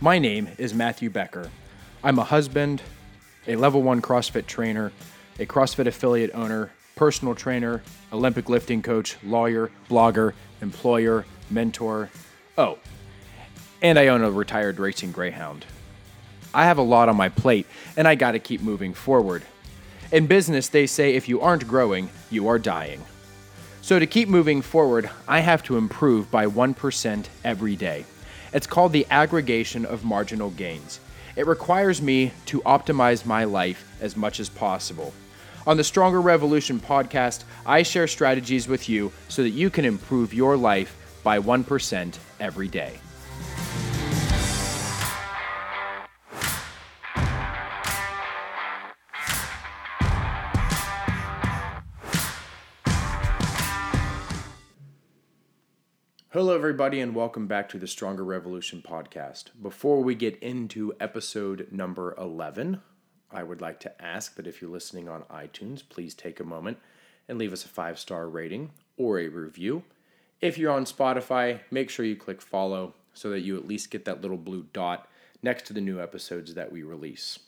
My name is Matthew Becker. I'm a husband, a level one CrossFit trainer, a CrossFit affiliate owner, personal trainer, Olympic lifting coach, lawyer, blogger, employer, mentor. Oh, and I own a retired racing greyhound. I have a lot on my plate, and I gotta keep moving forward. In business, they say if you aren't growing, you are dying. So to keep moving forward, I have to improve by 1% every day. It's called the aggregation of marginal gains. It requires me to optimize my life as much as possible. On the Stronger Revolution podcast, I share strategies with you so that you can improve your life by 1% every day. Everybody, and welcome back to the Stronger Revolution podcast. Before we get into episode number 11, I would like to ask that if you're listening on iTunes, please take a moment and leave us a five star rating or a review. If you're on Spotify, make sure you click follow so that you at least get that little blue dot next to the new episodes that we release.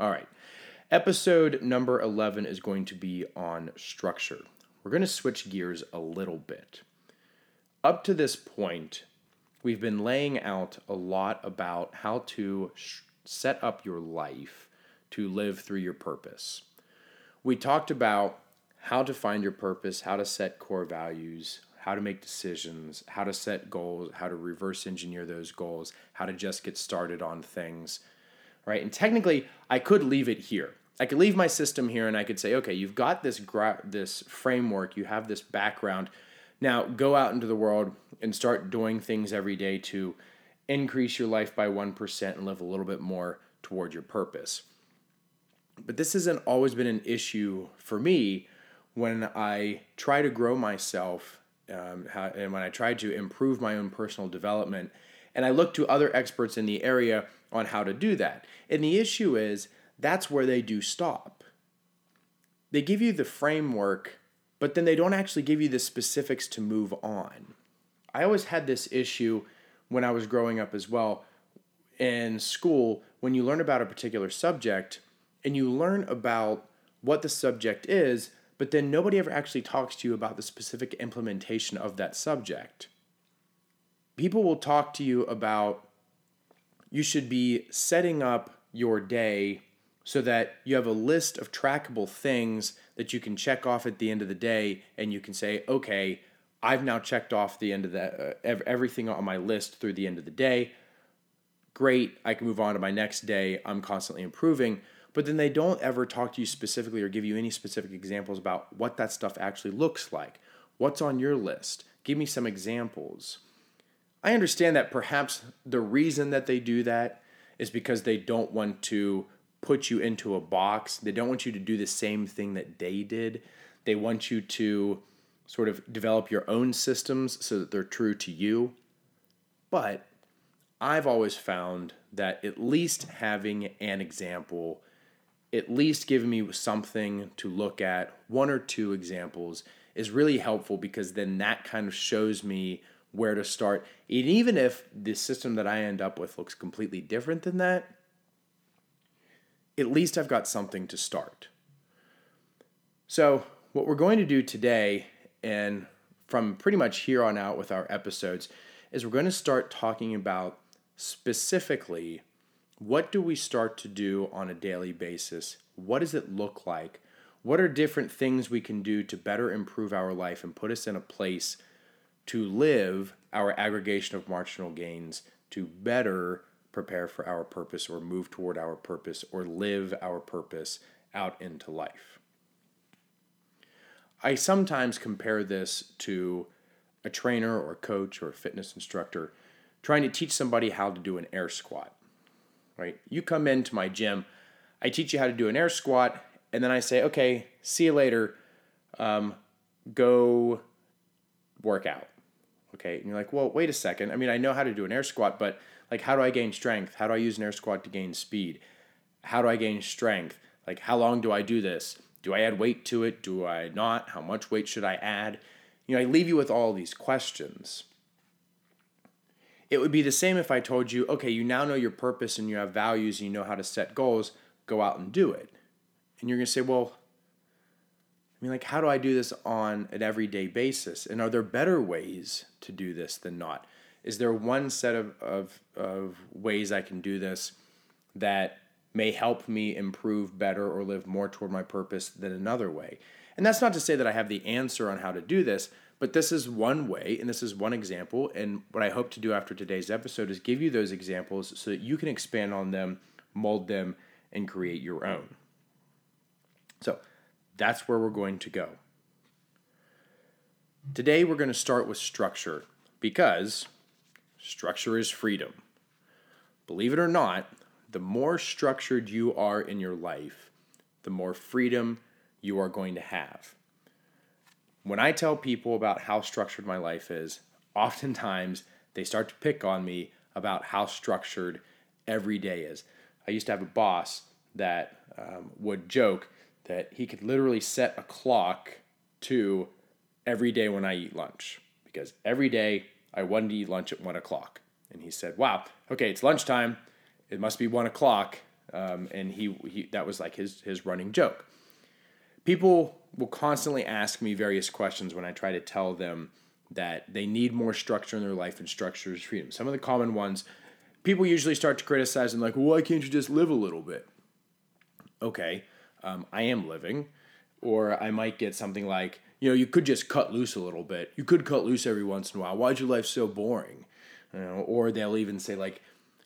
All right, episode number 11 is going to be on structure. We're going to switch gears a little bit up to this point, we've been laying out a lot about how to sh- set up your life to live through your purpose. We talked about how to find your purpose, how to set core values, how to make decisions, how to set goals, how to reverse engineer those goals, how to just get started on things, right? And technically, I could leave it here. I could leave my system here and I could say, okay, you've got this gra- this framework, you have this background now, go out into the world and start doing things every day to increase your life by 1% and live a little bit more toward your purpose. But this hasn't always been an issue for me when I try to grow myself um, and when I try to improve my own personal development. And I look to other experts in the area on how to do that. And the issue is that's where they do stop. They give you the framework but then they don't actually give you the specifics to move on. I always had this issue when I was growing up as well in school when you learn about a particular subject and you learn about what the subject is, but then nobody ever actually talks to you about the specific implementation of that subject. People will talk to you about you should be setting up your day so that you have a list of trackable things that you can check off at the end of the day and you can say, okay, I've now checked off the end of that, uh, everything on my list through the end of the day. Great, I can move on to my next day. I'm constantly improving. But then they don't ever talk to you specifically or give you any specific examples about what that stuff actually looks like. What's on your list? Give me some examples. I understand that perhaps the reason that they do that is because they don't want to put you into a box. They don't want you to do the same thing that they did. They want you to sort of develop your own systems so that they're true to you. But I've always found that at least having an example, at least giving me something to look at, one or two examples, is really helpful because then that kind of shows me where to start. And even if the system that I end up with looks completely different than that, at least I've got something to start. So, what we're going to do today, and from pretty much here on out with our episodes, is we're going to start talking about specifically what do we start to do on a daily basis? What does it look like? What are different things we can do to better improve our life and put us in a place to live our aggregation of marginal gains to better prepare for our purpose or move toward our purpose or live our purpose out into life. I sometimes compare this to a trainer or a coach or a fitness instructor trying to teach somebody how to do an air squat. Right? You come into my gym, I teach you how to do an air squat, and then I say, okay, see you later. Um, go work out. Okay. And you're like, well, wait a second. I mean, I know how to do an air squat, but like, how do I gain strength? How do I use an air squat to gain speed? How do I gain strength? Like, how long do I do this? Do I add weight to it? Do I not? How much weight should I add? You know, I leave you with all these questions. It would be the same if I told you, okay, you now know your purpose and you have values and you know how to set goals, go out and do it. And you're going to say, well, I mean, like, how do I do this on an everyday basis? And are there better ways to do this than not? Is there one set of, of, of ways I can do this that may help me improve better or live more toward my purpose than another way? And that's not to say that I have the answer on how to do this, but this is one way and this is one example. And what I hope to do after today's episode is give you those examples so that you can expand on them, mold them, and create your own. So, that's where we're going to go. Today, we're going to start with structure because structure is freedom. Believe it or not, the more structured you are in your life, the more freedom you are going to have. When I tell people about how structured my life is, oftentimes they start to pick on me about how structured every day is. I used to have a boss that um, would joke that he could literally set a clock to every day when I eat lunch because every day I wanted to eat lunch at one o'clock. And he said, "Wow, okay, it's lunchtime. It must be one o'clock." Um, and he, he that was like his his running joke. People will constantly ask me various questions when I try to tell them that they need more structure in their life and structure is freedom. Some of the common ones, people usually start to criticize and like, why can't you just live a little bit? Okay, um, I am living. Or I might get something like, you know, you could just cut loose a little bit. You could cut loose every once in a while. Why's your life so boring? You know, or they'll even say like,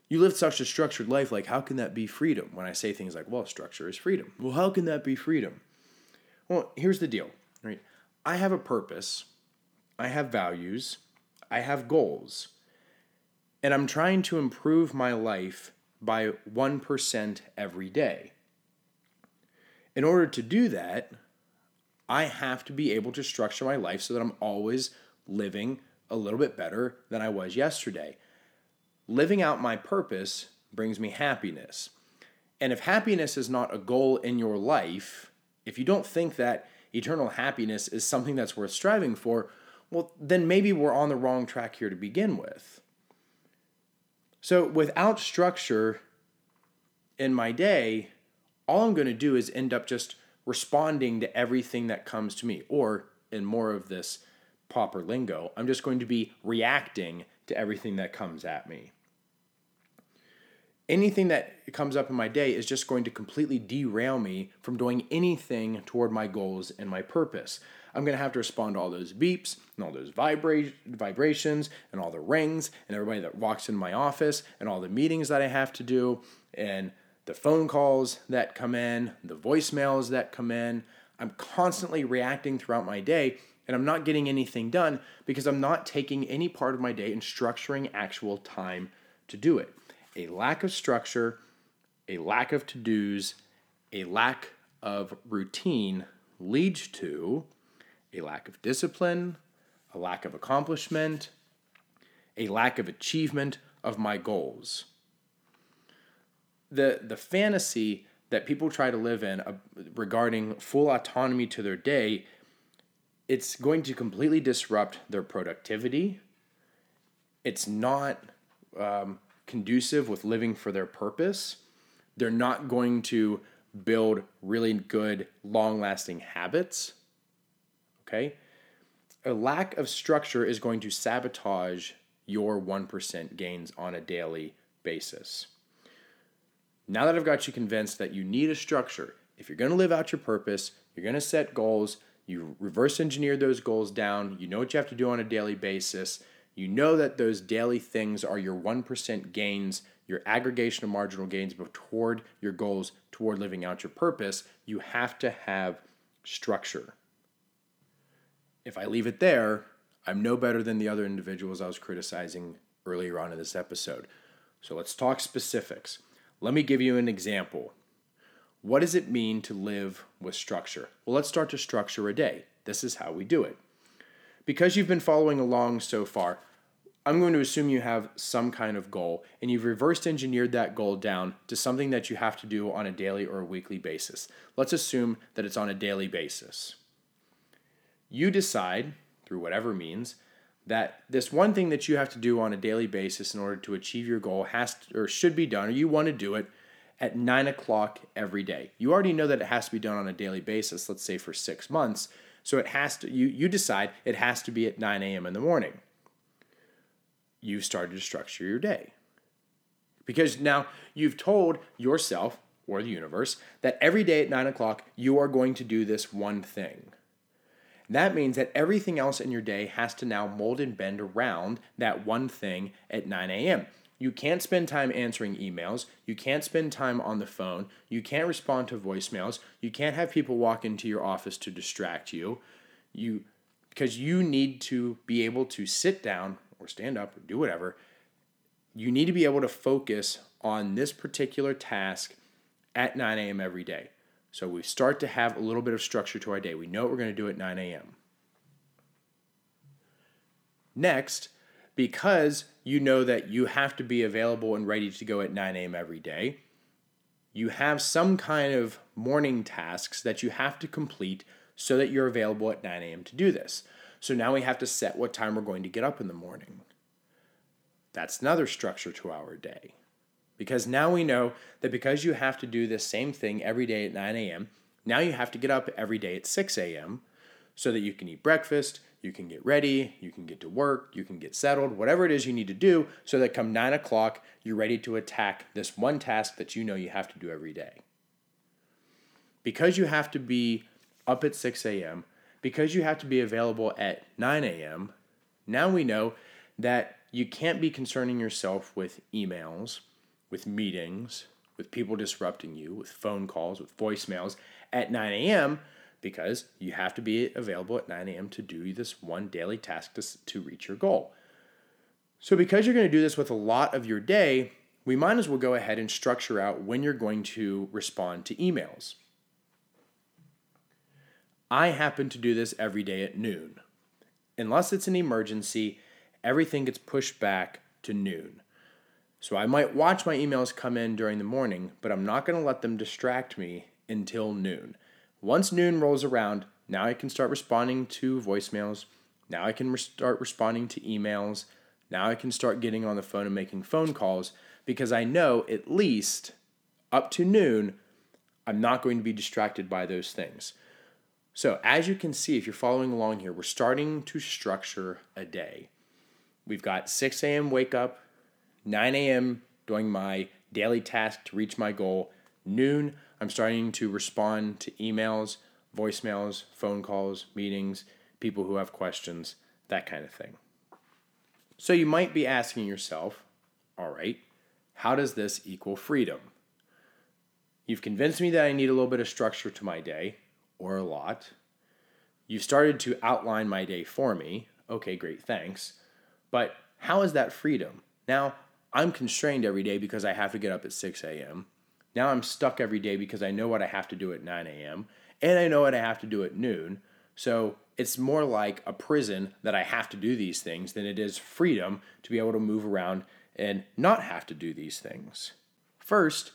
you live such a structured life. Like, how can that be freedom? When I say things like, well, structure is freedom. Well, how can that be freedom? Well, here's the deal, right? I have a purpose. I have values. I have goals. And I'm trying to improve my life by 1% every day. In order to do that, I have to be able to structure my life so that I'm always living a little bit better than I was yesterday. Living out my purpose brings me happiness. And if happiness is not a goal in your life, if you don't think that eternal happiness is something that's worth striving for, well, then maybe we're on the wrong track here to begin with. So, without structure in my day, all I'm going to do is end up just responding to everything that comes to me. Or, in more of this proper lingo, I'm just going to be reacting to everything that comes at me. Anything that comes up in my day is just going to completely derail me from doing anything toward my goals and my purpose. I'm going to have to respond to all those beeps and all those vibra- vibrations and all the rings and everybody that walks in my office and all the meetings that I have to do and the phone calls that come in, the voicemails that come in. I'm constantly reacting throughout my day and I'm not getting anything done because I'm not taking any part of my day and structuring actual time to do it. A lack of structure, a lack of to dos, a lack of routine leads to a lack of discipline, a lack of accomplishment, a lack of achievement of my goals the the fantasy that people try to live in uh, regarding full autonomy to their day it's going to completely disrupt their productivity. It's not um, conducive with living for their purpose. They're not going to build really good long lasting habits okay? A lack of structure is going to sabotage your 1% gains on a daily basis now that I've got you convinced that you need a structure, if you're going to live out your purpose, you're going to set goals, you reverse engineer those goals down, you know what you have to do on a daily basis, you know that those daily things are your 1% gains, your aggregation of marginal gains toward your goals, toward living out your purpose, you have to have structure. If I leave it there, I'm no better than the other individuals I was criticizing earlier on in this episode. So let's talk specifics. Let me give you an example. What does it mean to live with structure? Well, let's start to structure a day. This is how we do it. Because you've been following along so far, I'm going to assume you have some kind of goal and you've reversed engineered that goal down to something that you have to do on a daily or a weekly basis. Let's assume that it's on a daily basis. You decide, through whatever means, that this one thing that you have to do on a daily basis in order to achieve your goal has to, or should be done, or you want to do it at nine o'clock every day. You already know that it has to be done on a daily basis, let's say for six months. So it has to, you, you decide it has to be at 9 a.m. in the morning. You've started to structure your day. Because now you've told yourself or the universe that every day at 9 o'clock you are going to do this one thing. That means that everything else in your day has to now mold and bend around that one thing at 9 a.m. You can't spend time answering emails. You can't spend time on the phone. You can't respond to voicemails. You can't have people walk into your office to distract you. You because you need to be able to sit down or stand up or do whatever. You need to be able to focus on this particular task at 9 a.m. every day. So we start to have a little bit of structure to our day. We know what we're going to do at 9 a.m. Next, because you know that you have to be available and ready to go at 9 a.m. every day, you have some kind of morning tasks that you have to complete so that you're available at 9 a.m. to do this. So now we have to set what time we're going to get up in the morning. That's another structure to our day. Because now we know that because you have to do this same thing every day at 9 a.m., now you have to get up every day at 6 a.m. so that you can eat breakfast, you can get ready, you can get to work, you can get settled, whatever it is you need to do, so that come nine o'clock, you're ready to attack this one task that you know you have to do every day. Because you have to be up at 6 a.m., because you have to be available at 9 a.m., now we know that you can't be concerning yourself with emails, with meetings, with people disrupting you, with phone calls, with voicemails at 9 a.m because you have to be available at 9 a.m. to do this one daily task to, to reach your goal. So, because you're going to do this with a lot of your day, we might as well go ahead and structure out when you're going to respond to emails. I happen to do this every day at noon. Unless it's an emergency, everything gets pushed back to noon. So I might watch my emails come in during the morning, but I'm not going to let them distract me until noon. Once noon rolls around, now I can start responding to voicemails. Now I can re- start responding to emails. Now I can start getting on the phone and making phone calls because I know at least up to noon, I'm not going to be distracted by those things. So, as you can see, if you're following along here, we're starting to structure a day. We've got 6 a.m. wake up, 9 a.m. doing my daily task to reach my goal, noon, I'm starting to respond to emails, voicemails, phone calls, meetings, people who have questions, that kind of thing. So you might be asking yourself, all right, how does this equal freedom? You've convinced me that I need a little bit of structure to my day, or a lot. You've started to outline my day for me. Okay, great, thanks. But how is that freedom? Now, I'm constrained every day because I have to get up at 6 a.m. Now I'm stuck every day because I know what I have to do at 9 a.m. and I know what I have to do at noon. So it's more like a prison that I have to do these things than it is freedom to be able to move around and not have to do these things. First,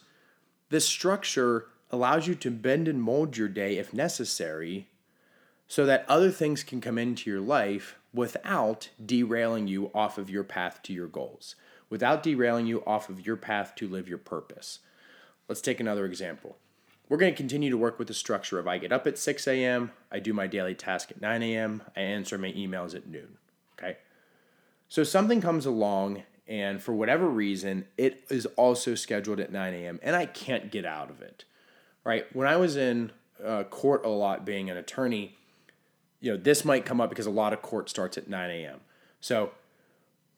this structure allows you to bend and mold your day if necessary so that other things can come into your life without derailing you off of your path to your goals, without derailing you off of your path to live your purpose. Let's take another example. We're going to continue to work with the structure of I get up at 6 a.m., I do my daily task at 9 a.m., I answer my emails at noon. Okay? So something comes along, and for whatever reason, it is also scheduled at 9 a.m., and I can't get out of it. Right? When I was in uh, court a lot being an attorney, you know, this might come up because a lot of court starts at 9 a.m. So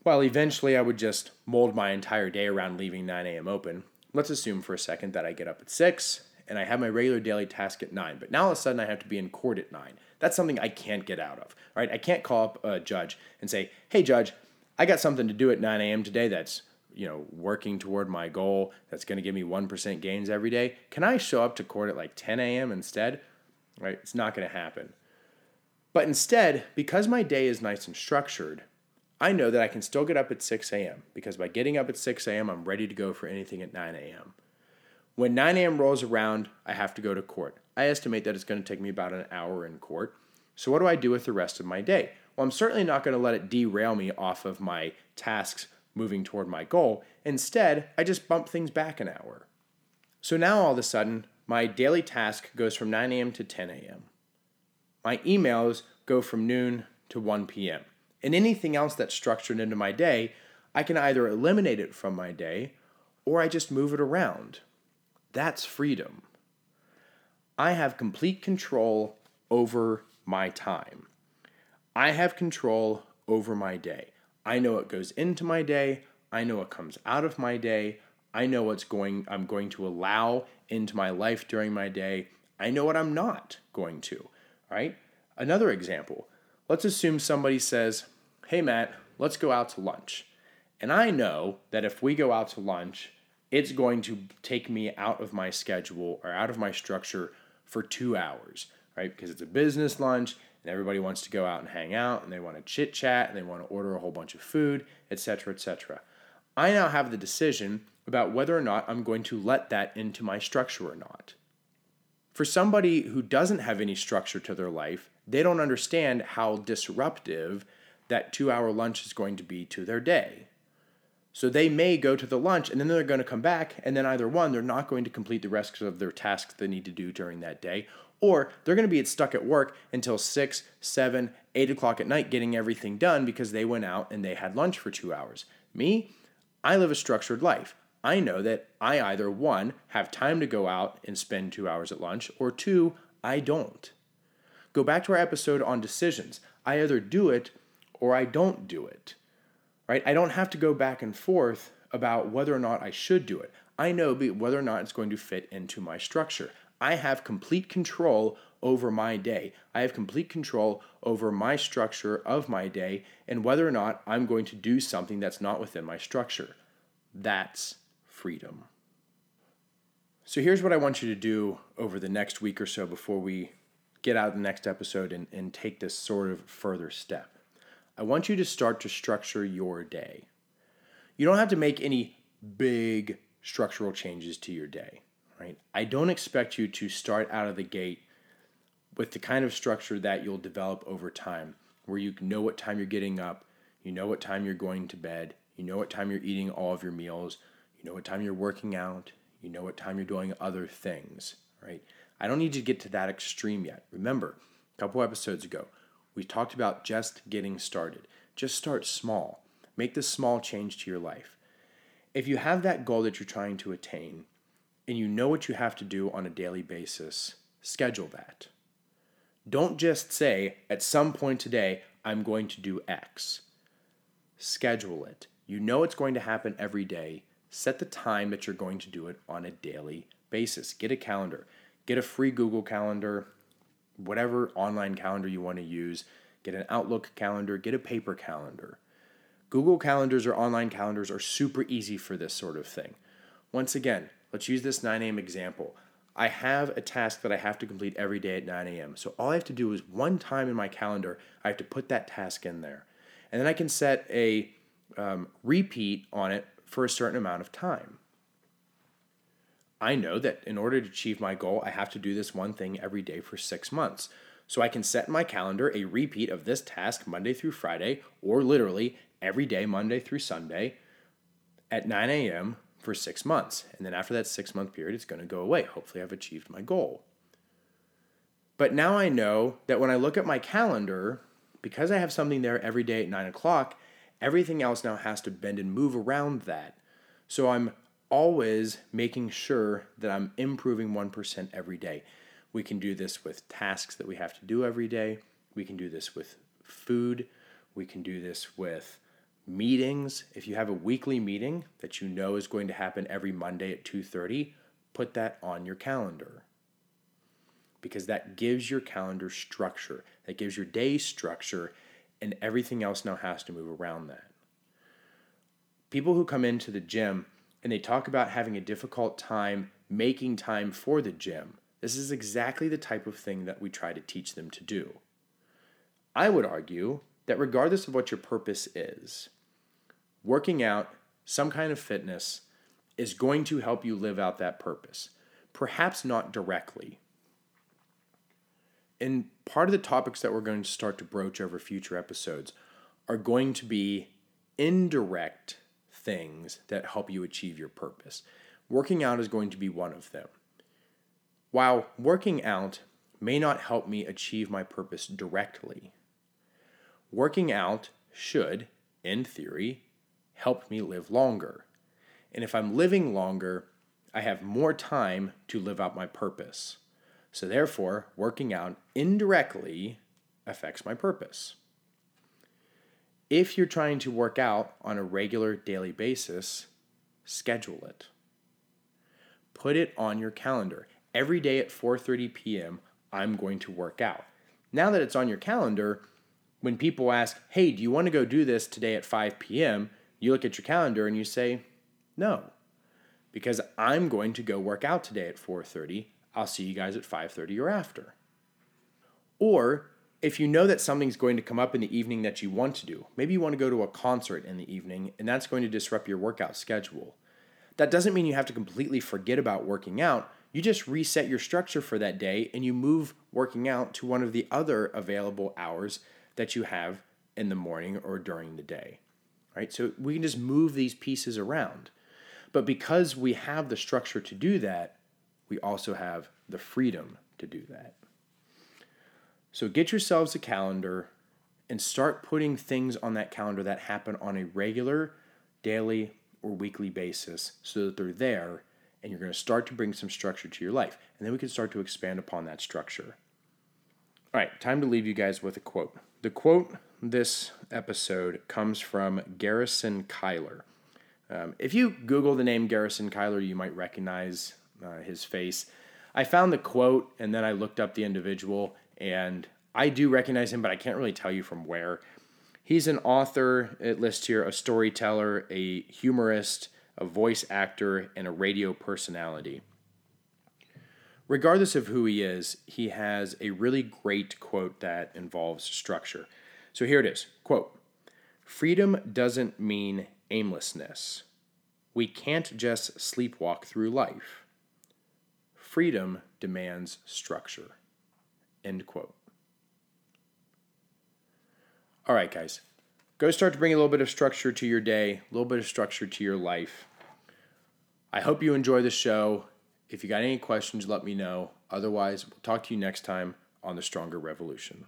while eventually I would just mold my entire day around leaving 9 a.m. open, let's assume for a second that I get up at 6 and I have my regular daily task at 9, but now all of a sudden I have to be in court at 9. That's something I can't get out of, right? I can't call up a judge and say, hey, judge, I got something to do at 9 a.m. today that's you know working toward my goal that's going to give me 1% gains every day can i show up to court at like 10 a.m instead right it's not going to happen but instead because my day is nice and structured I know that I can still get up at 6 a.m. because by getting up at 6 a.m., I'm ready to go for anything at 9 a.m. When 9 a.m. rolls around, I have to go to court. I estimate that it's going to take me about an hour in court. So, what do I do with the rest of my day? well, I'm certainly not going to let it derail me off of my tasks moving toward my goal. Instead, I just bump things back an hour. So now all of a sudden, my daily task goes from 9 a.m. to 10 a.m. My emails go from noon to 1 p.m. And anything else that's structured into my day, I can either eliminate it from my day or I just move it around. That's freedom. I have complete control over my time. I have control over my day. I know what goes into my day, I know what comes out of my day, I know what's going I'm going to allow into my life during my day. I know what I'm not going to, right? Another example. Let's assume somebody says, "Hey Matt, let's go out to lunch." And I know that if we go out to lunch, it's going to take me out of my schedule or out of my structure for 2 hours, right? Because it's a business lunch and everybody wants to go out and hang out and they want to chit chat and they want to order a whole bunch of food, etc., etc. I now have the decision about whether or not I'm going to let that into my structure or not. For somebody who doesn't have any structure to their life, they don't understand how disruptive that two hour lunch is going to be to their day. So they may go to the lunch and then they're going to come back, and then either one, they're not going to complete the rest of their tasks they need to do during that day, or they're going to be stuck at work until six, seven, eight o'clock at night getting everything done because they went out and they had lunch for two hours. Me, I live a structured life. I know that I either one, have time to go out and spend two hours at lunch, or two, I don't. Go back to our episode on decisions. I either do it or I don't do it. Right? I don't have to go back and forth about whether or not I should do it. I know whether or not it's going to fit into my structure. I have complete control over my day. I have complete control over my structure of my day and whether or not I'm going to do something that's not within my structure. That's freedom. So here's what I want you to do over the next week or so before we get out the next episode and, and take this sort of further step. I want you to start to structure your day. You don't have to make any big structural changes to your day, right? I don't expect you to start out of the gate with the kind of structure that you'll develop over time, where you know what time you're getting up, you know what time you're going to bed, you know what time you're eating all of your meals, you know what time you're working out, you know what time you're doing other things, right? I don't need to get to that extreme yet. Remember, a couple episodes ago, we talked about just getting started. Just start small. Make this small change to your life. If you have that goal that you're trying to attain and you know what you have to do on a daily basis, schedule that. Don't just say, at some point today, I'm going to do X. Schedule it. You know it's going to happen every day. Set the time that you're going to do it on a daily basis. Get a calendar. Get a free Google Calendar, whatever online calendar you want to use. Get an Outlook calendar, get a paper calendar. Google Calendars or online calendars are super easy for this sort of thing. Once again, let's use this 9 a.m. example. I have a task that I have to complete every day at 9 a.m. So all I have to do is one time in my calendar, I have to put that task in there. And then I can set a um, repeat on it for a certain amount of time. I know that in order to achieve my goal, I have to do this one thing every day for six months. So I can set in my calendar a repeat of this task Monday through Friday, or literally every day, Monday through Sunday, at 9 a.m. for six months. And then after that six month period, it's going to go away. Hopefully, I've achieved my goal. But now I know that when I look at my calendar, because I have something there every day at 9 o'clock, everything else now has to bend and move around that. So I'm always making sure that I'm improving 1% every day. We can do this with tasks that we have to do every day. We can do this with food. We can do this with meetings. If you have a weekly meeting that you know is going to happen every Monday at 2:30, put that on your calendar. Because that gives your calendar structure. That gives your day structure and everything else now has to move around that. People who come into the gym and they talk about having a difficult time making time for the gym, this is exactly the type of thing that we try to teach them to do. I would argue that regardless of what your purpose is, working out, some kind of fitness, is going to help you live out that purpose. Perhaps not directly. And part of the topics that we're going to start to broach over future episodes are going to be indirect things that help you achieve your purpose. Working out is going to be one of them. While working out may not help me achieve my purpose directly, working out should, in theory, help me live longer. And if I'm living longer, I have more time to live out my purpose. So, therefore, working out indirectly affects my purpose. If you're trying to work out on a regular daily basis, schedule it. Put it on your calendar. Every day at 4:30 p.m., I'm going to work out. Now that it's on your calendar, when people ask, "Hey, do you want to go do this today at 5 p.m.?" you look at your calendar and you say, "No." Because I'm going to go work out today at 4:30. I'll see you guys at 5:30 or after. Or if you know that something's going to come up in the evening that you want to do, maybe you want to go to a concert in the evening and that's going to disrupt your workout schedule. That doesn't mean you have to completely forget about working out. You just reset your structure for that day and you move working out to one of the other available hours that you have in the morning or during the day. Right? So we can just move these pieces around. But because we have the structure to do that, we also have the freedom to do that. So get yourselves a calendar and start putting things on that calendar that happen on a regular, daily, or weekly basis so that they're there and you're going to start to bring some structure to your life. And then we can start to expand upon that structure. All right, time to leave you guys with a quote. The quote this episode comes from Garrison Keillor. Um, if you Google the name Garrison Keillor, you might recognize uh, his face. I found the quote and then I looked up the individual, and I do recognize him, but I can't really tell you from where. He's an author, it lists here, a storyteller, a humorist, a voice actor, and a radio personality. Regardless of who he is, he has a really great quote that involves structure. So here it is quote, Freedom doesn't mean aimlessness. We can't just sleepwalk through life. Freedom demands structure. End quote. All right, guys. Go start to bring a little bit of structure to your day, a little bit of structure to your life. I hope you enjoy the show. If you got any questions, let me know. Otherwise, we'll talk to you next time on the Stronger Revolution.